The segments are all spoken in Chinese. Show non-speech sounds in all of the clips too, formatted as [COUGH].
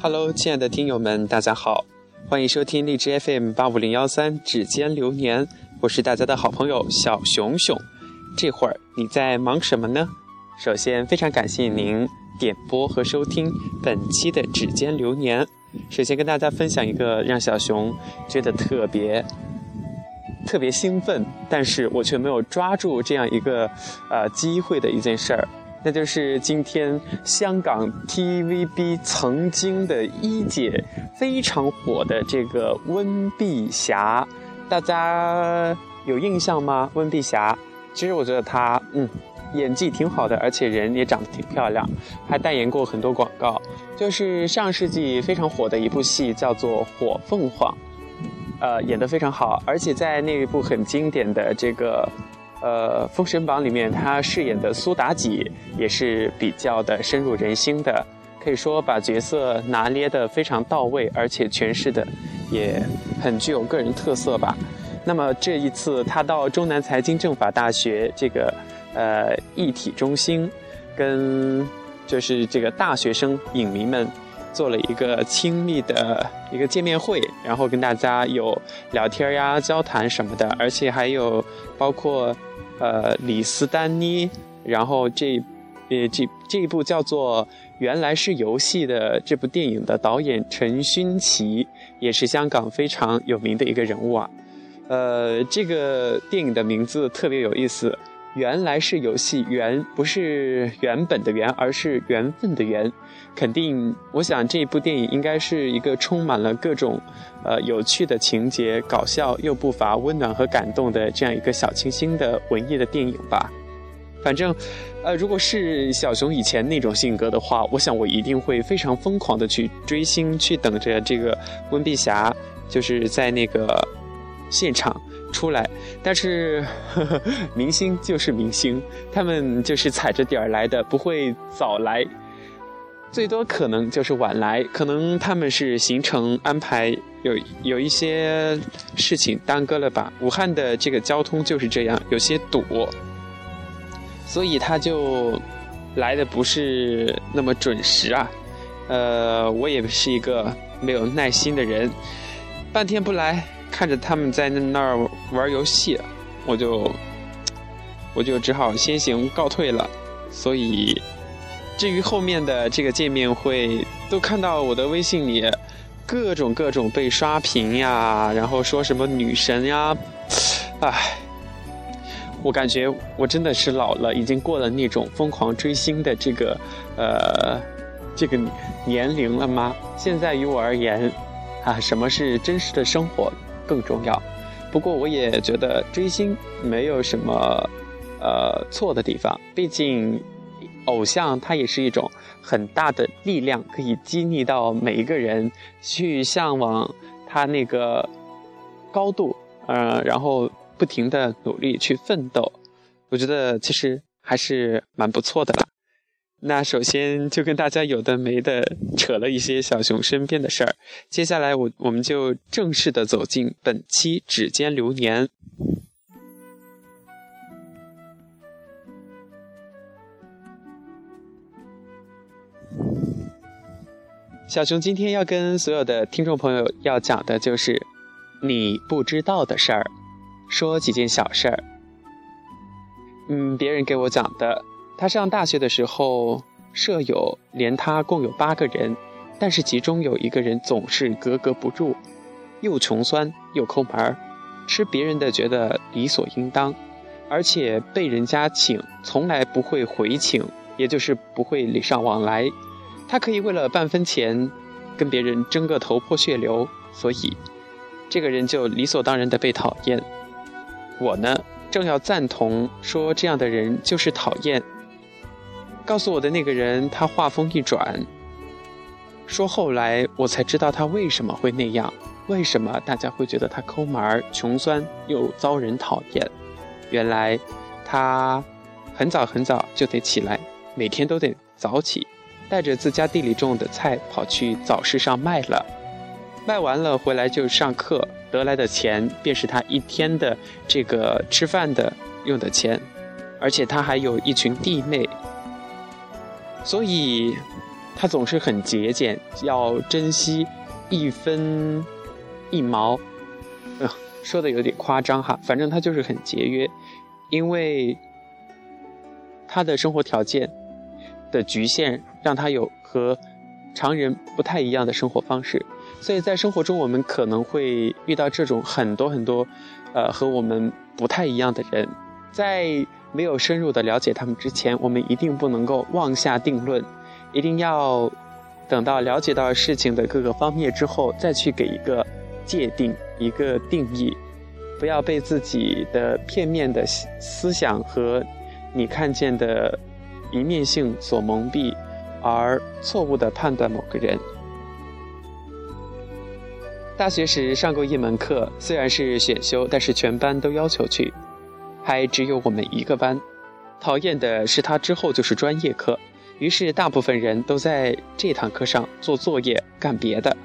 Hello，亲爱的听友们，大家好，欢迎收听荔枝 FM 八五零幺三指尖流年，我是大家的好朋友小熊熊。这会儿你在忙什么呢？首先，非常感谢您点播和收听本期的指尖流年。首先跟大家分享一个让小熊觉得特别特别兴奋，但是我却没有抓住这样一个呃机会的一件事儿。那就是今天香港 TVB 曾经的一姐非常火的这个温碧霞，大家有印象吗？温碧霞，其实我觉得她嗯演技挺好的，而且人也长得挺漂亮，还代言过很多广告。就是上世纪非常火的一部戏叫做《火凤凰》，呃，演得非常好，而且在那一部很经典的这个。呃，《封神榜》里面他饰演的苏妲己也是比较的深入人心的，可以说把角色拿捏的非常到位，而且诠释的也很具有个人特色吧。那么这一次他到中南财经政法大学这个呃一体中心，跟就是这个大学生影迷们做了一个亲密的一个见面会，然后跟大家有聊天呀、交谈什么的，而且还有包括。呃，李斯丹妮，然后这，呃，这这一部叫做《原来是游戏》的这部电影的导演陈勋奇，也是香港非常有名的一个人物啊。呃，这个电影的名字特别有意思。原来是游戏，原不是原本的原，而是缘分的缘。肯定，我想这一部电影应该是一个充满了各种，呃，有趣的情节，搞笑又不乏温暖和感动的这样一个小清新的文艺的电影吧。反正，呃，如果是小熊以前那种性格的话，我想我一定会非常疯狂的去追星，去等着这个温碧霞，就是在那个现场。出来，但是呵呵 [LAUGHS] 明星就是明星，他们就是踩着点儿来的，不会早来，最多可能就是晚来，可能他们是行程安排有有一些事情耽搁了吧。武汉的这个交通就是这样，有些堵，所以他就来的不是那么准时啊。呃，我也是一个没有耐心的人，半天不来。看着他们在那那儿玩游戏，我就我就只好先行告退了。所以，至于后面的这个见面会，都看到我的微信里各种各种被刷屏呀，然后说什么女神呀，唉，我感觉我真的是老了，已经过了那种疯狂追星的这个呃这个年龄了吗？现在于我而言，啊，什么是真实的生活？更重要，不过我也觉得追星没有什么，呃错的地方。毕竟，偶像他也是一种很大的力量，可以激励到每一个人去向往他那个高度，呃，然后不停的努力去奋斗。我觉得其实还是蛮不错的啦。那首先就跟大家有的没的扯了一些小熊身边的事儿，接下来我我们就正式的走进本期指尖流年。小熊今天要跟所有的听众朋友要讲的就是你不知道的事儿，说几件小事儿。嗯，别人给我讲的。他上大学的时候，舍友连他共有八个人，但是其中有一个人总是格格不入，又穷酸又抠门儿，吃别人的觉得理所应当，而且被人家请从来不会回请，也就是不会礼尚往来。他可以为了半分钱跟别人争个头破血流，所以这个人就理所当然的被讨厌。我呢，正要赞同说这样的人就是讨厌。告诉我的那个人，他话锋一转，说：“后来我才知道他为什么会那样，为什么大家会觉得他抠门、穷酸又遭人讨厌。原来他很早很早就得起来，每天都得早起，带着自家地里种的菜跑去早市上卖了，卖完了回来就上课，得来的钱便是他一天的这个吃饭的用的钱，而且他还有一群弟妹。”所以，他总是很节俭，要珍惜一分一毛。呃，说的有点夸张哈，反正他就是很节约，因为他的生活条件的局限，让他有和常人不太一样的生活方式。所以在生活中，我们可能会遇到这种很多很多，呃，和我们不太一样的人。在没有深入的了解他们之前，我们一定不能够妄下定论。一定要等到了解到事情的各个方面之后，再去给一个界定、一个定义，不要被自己的片面的思想和你看见的一面性所蒙蔽，而错误的判断某个人。大学时上过一门课，虽然是选修，但是全班都要求去，还只有我们一个班。讨厌的是，他之后就是专业课。于是，大部分人都在这堂课上做作业、干别的，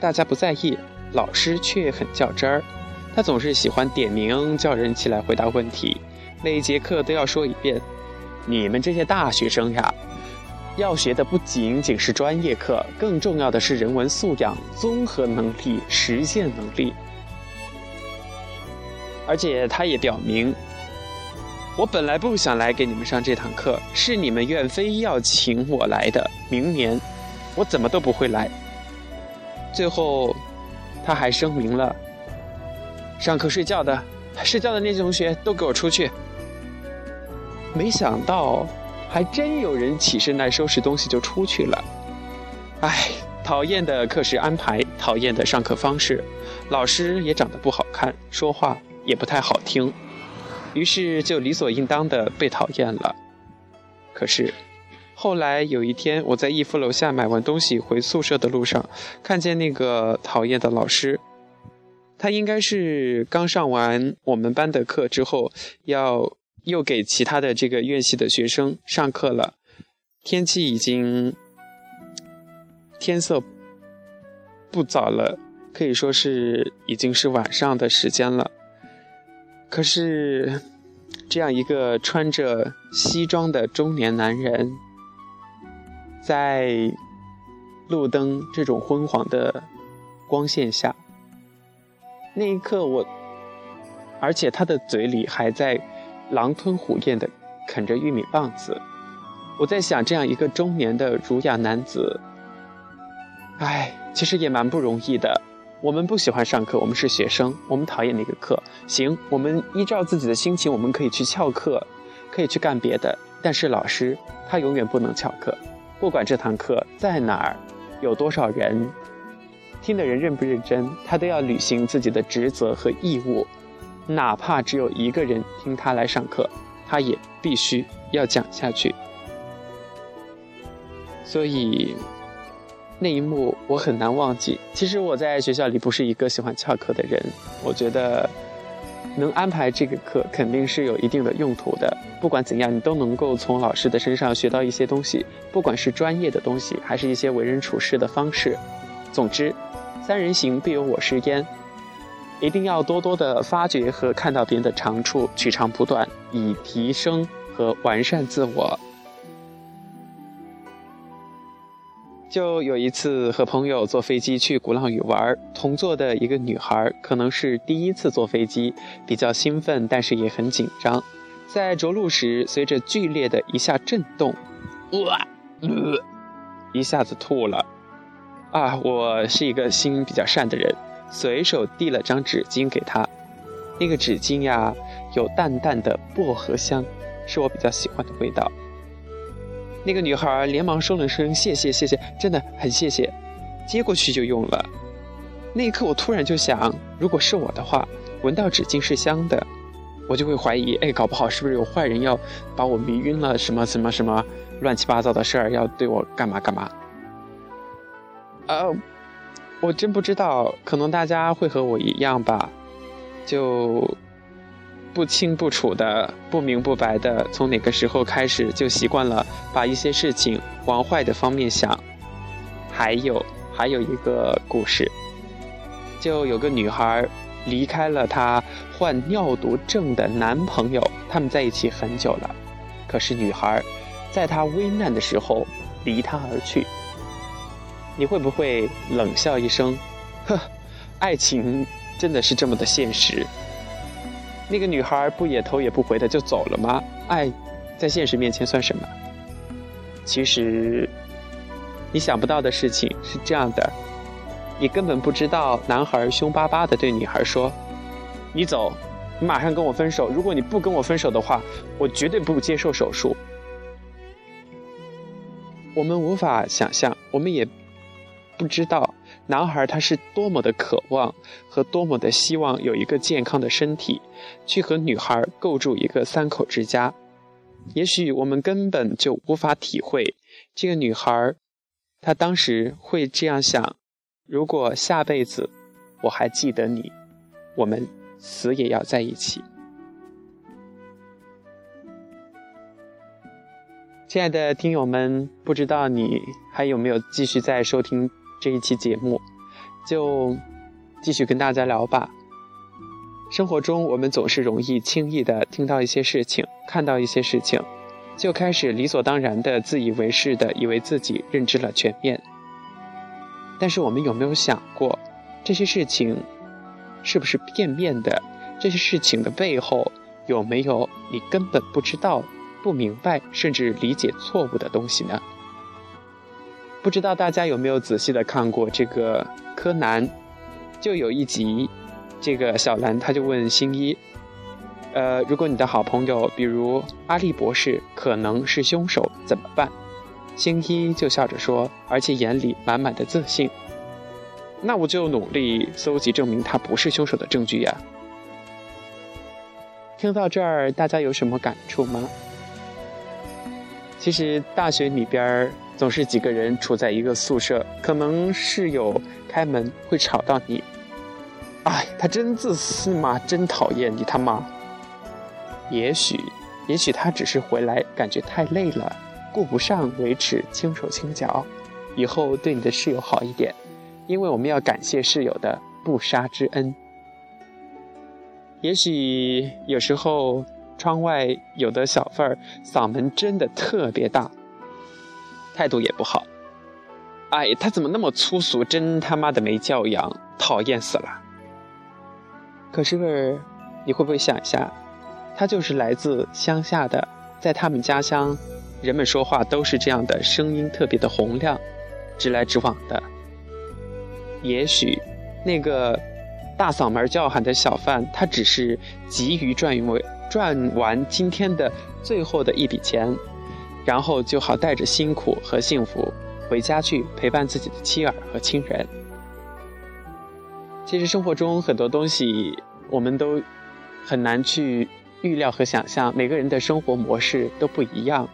大家不在意，老师却很较真儿。他总是喜欢点名叫人起来回答问题，每节课都要说一遍：“你们这些大学生呀，要学的不仅仅是专业课，更重要的是人文素养、综合能力、实践能力。”而且，他也表明。我本来不想来给你们上这堂课，是你们院非要请我来的。明年，我怎么都不会来。最后，他还声明了：上课睡觉的、睡觉的那些同学都给我出去。没想到，还真有人起身来收拾东西就出去了。唉，讨厌的课时安排，讨厌的上课方式，老师也长得不好看，说话也不太好听。于是就理所应当的被讨厌了。可是，后来有一天，我在逸夫楼下买完东西回宿舍的路上，看见那个讨厌的老师。他应该是刚上完我们班的课之后，要又给其他的这个院系的学生上课了。天气已经天色不早了，可以说是已经是晚上的时间了。可是，这样一个穿着西装的中年男人，在路灯这种昏黄的光线下，那一刻我，而且他的嘴里还在狼吞虎咽的啃着玉米棒子，我在想，这样一个中年的儒雅男子，唉，其实也蛮不容易的。我们不喜欢上课，我们是学生，我们讨厌那个课。行，我们依照自己的心情，我们可以去翘课，可以去干别的。但是老师他永远不能翘课，不管这堂课在哪儿，有多少人，听的人认不认真，他都要履行自己的职责和义务，哪怕只有一个人听他来上课，他也必须要讲下去。所以。那一幕我很难忘记。其实我在学校里不是一个喜欢翘课的人，我觉得能安排这个课肯定是有一定的用途的。不管怎样，你都能够从老师的身上学到一些东西，不管是专业的东西，还是一些为人处事的方式。总之，三人行必有我师焉，一定要多多的发掘和看到别人的长处，取长补短，以提升和完善自我。就有一次和朋友坐飞机去鼓浪屿玩，同座的一个女孩可能是第一次坐飞机，比较兴奋，但是也很紧张。在着陆时，随着剧烈的一下震动，哇，一下子吐了。啊，我是一个心比较善的人，随手递了张纸巾给她。那个纸巾呀，有淡淡的薄荷香，是我比较喜欢的味道。那个女孩连忙说了声谢谢谢谢，真的很谢谢，接过去就用了。那一刻我突然就想，如果是我的话，闻到纸巾是香的，我就会怀疑，哎，搞不好是不是有坏人要把我迷晕了，什么什么什么乱七八糟的事儿要对我干嘛干嘛？呃，我真不知道，可能大家会和我一样吧，就。不清不楚的、不明不白的，从哪个时候开始就习惯了把一些事情往坏的方面想。还有，还有一个故事，就有个女孩离开了她患尿毒症的男朋友，他们在一起很久了。可是女孩，在她危难的时候，离他而去。你会不会冷笑一声？呵，爱情真的是这么的现实？那个女孩不也头也不回的就走了吗？爱，在现实面前算什么？其实，你想不到的事情是这样的：你根本不知道，男孩凶巴巴的对女孩说：“你走，你马上跟我分手。如果你不跟我分手的话，我绝对不接受手术。”我们无法想象，我们也不知道，男孩他是多么的渴望和多么的希望有一个健康的身体，去和女孩构筑一个三口之家。也许我们根本就无法体会，这个女孩，她当时会这样想：如果下辈子我还记得你，我们死也要在一起。亲爱的听友们，不知道你还有没有继续在收听这一期节目？就继续跟大家聊吧。生活中，我们总是容易轻易的听到一些事情，看到一些事情，就开始理所当然的自以为是的以为自己认知了全面。但是，我们有没有想过，这些事情是不是片面的？这些事情的背后有没有你根本不知道、不明白，甚至理解错误的东西呢？不知道大家有没有仔细的看过这个柯南？就有一集。这个小兰，他就问新一：“呃，如果你的好朋友，比如阿笠博士，可能是凶手，怎么办？”新一就笑着说，而且眼里满满的自信：“那我就努力搜集证明他不是凶手的证据呀。”听到这儿，大家有什么感触吗？其实大学里边总是几个人处在一个宿舍，可能室友开门会吵到你。哎，他真自私吗，真讨厌你他妈！也许，也许他只是回来感觉太累了，顾不上维持轻手轻脚。以后对你的室友好一点，因为我们要感谢室友的不杀之恩。也许有时候窗外有的小贩儿嗓门真的特别大，态度也不好。哎，他怎么那么粗俗？真他妈的没教养，讨厌死了！可是，你会不会想一下，他就是来自乡下的，在他们家乡，人们说话都是这样的，声音特别的洪亮，直来直往的。也许，那个大嗓门叫喊的小贩，他只是急于赚一位赚完今天的最后的一笔钱，然后就好带着辛苦和幸福回家去陪伴自己的妻儿和亲人。其实生活中很多东西，我们都很难去预料和想象。每个人的生活模式都不一样。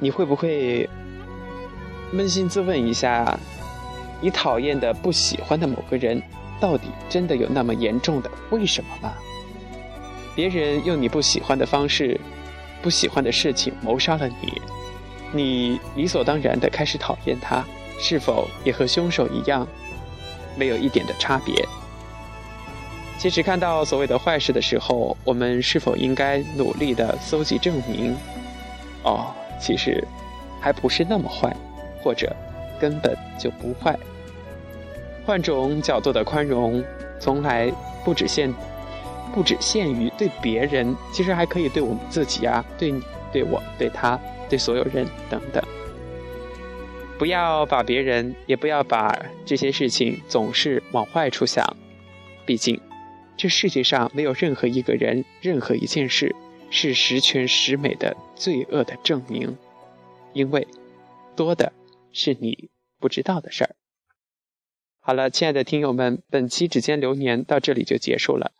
你会不会扪心自问一下，你讨厌的、不喜欢的某个人，到底真的有那么严重的？为什么吗？别人用你不喜欢的方式、不喜欢的事情谋杀了你，你理所当然的开始讨厌他，是否也和凶手一样？没有一点的差别。其实看到所谓的坏事的时候，我们是否应该努力的搜集证明？哦，其实还不是那么坏，或者根本就不坏。换种角度的宽容，从来不只限不只限于对别人，其实还可以对我们自己啊，对你、对我、对他、对所有人等等。不要把别人，也不要把这些事情总是往坏处想。毕竟，这世界上没有任何一个人、任何一件事是十全十美的罪恶的证明，因为多的是你不知道的事儿。好了，亲爱的听友们，本期指尖流年到这里就结束了。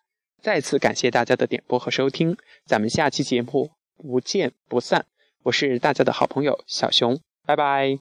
再次感谢大家的点播和收听，咱们下期节目不见不散。我是大家的好朋友小熊，拜拜。